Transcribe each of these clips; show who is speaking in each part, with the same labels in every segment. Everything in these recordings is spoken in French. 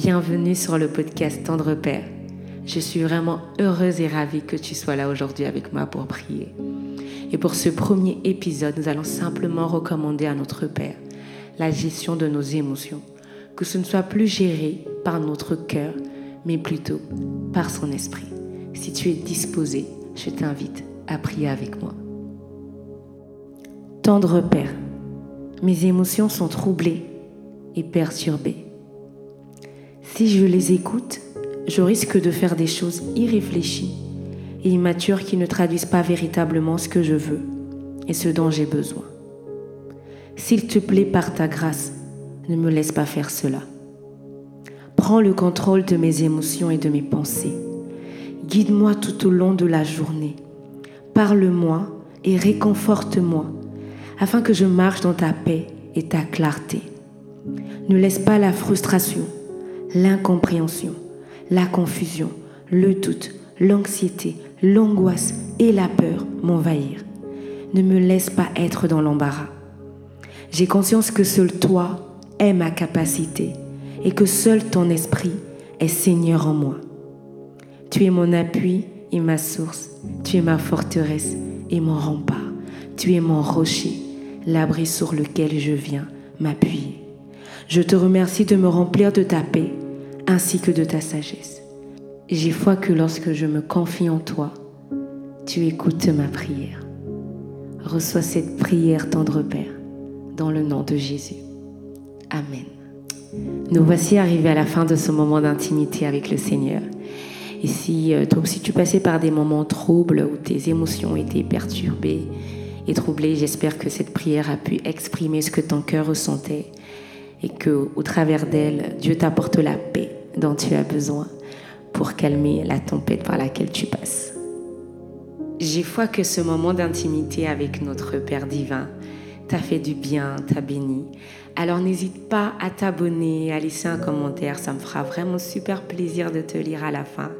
Speaker 1: Bienvenue sur le podcast Tendre Père. Je suis vraiment heureuse et ravie que tu sois là aujourd'hui avec moi pour prier. Et pour ce premier épisode, nous allons simplement recommander à notre Père la gestion de nos émotions, que ce ne soit plus géré par notre cœur, mais plutôt par son esprit. Si tu es disposé, je t'invite à prier avec moi. Tendre Père, mes émotions sont troublées et perturbées. Si je les écoute, je risque de faire des choses irréfléchies et immatures qui ne traduisent pas véritablement ce que je veux et ce dont j'ai besoin. S'il te plaît, par ta grâce, ne me laisse pas faire cela. Prends le contrôle de mes émotions et de mes pensées. Guide-moi tout au long de la journée. Parle-moi et réconforte-moi afin que je marche dans ta paix et ta clarté. Ne laisse pas la frustration, l'incompréhension, la confusion, le doute, l'anxiété, l'angoisse et la peur m'envahir. Ne me laisse pas être dans l'embarras. J'ai conscience que seul toi est ma capacité et que seul ton esprit est Seigneur en moi. Tu es mon appui et ma source, tu es ma forteresse et mon rempart, tu es mon rocher, l'abri sur lequel je viens m'appuyer. Je te remercie de me remplir de ta paix ainsi que de ta sagesse. J'ai foi que lorsque je me confie en toi, tu écoutes ma prière. Reçois cette prière, tendre Père, dans le nom de Jésus. Amen. Nous voici arrivés à la fin de ce moment d'intimité avec le Seigneur. Et si euh, toi aussi tu passais par des moments troubles où tes émotions étaient perturbées et troublées, j'espère que cette prière a pu exprimer ce que ton cœur ressentait et que au travers d'elle, Dieu t'apporte la paix dont tu as besoin pour calmer la tempête par laquelle tu passes. J'ai foi que ce moment d'intimité avec notre Père divin t'a fait du bien, t'a béni. Alors n'hésite pas à t'abonner, à laisser un commentaire, ça me fera vraiment super plaisir de te lire à la fin.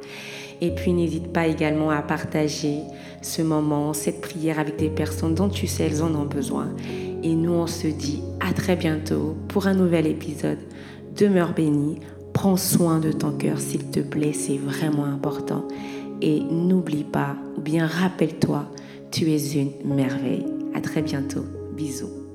Speaker 1: Et puis n'hésite pas également à partager ce moment, cette prière avec des personnes dont tu sais elles en ont besoin. Et nous on se dit à très bientôt pour un nouvel épisode. Demeure béni, prends soin de ton cœur s'il te plaît, c'est vraiment important. Et n'oublie pas, ou bien rappelle-toi, tu es une merveille. À très bientôt. Bisous.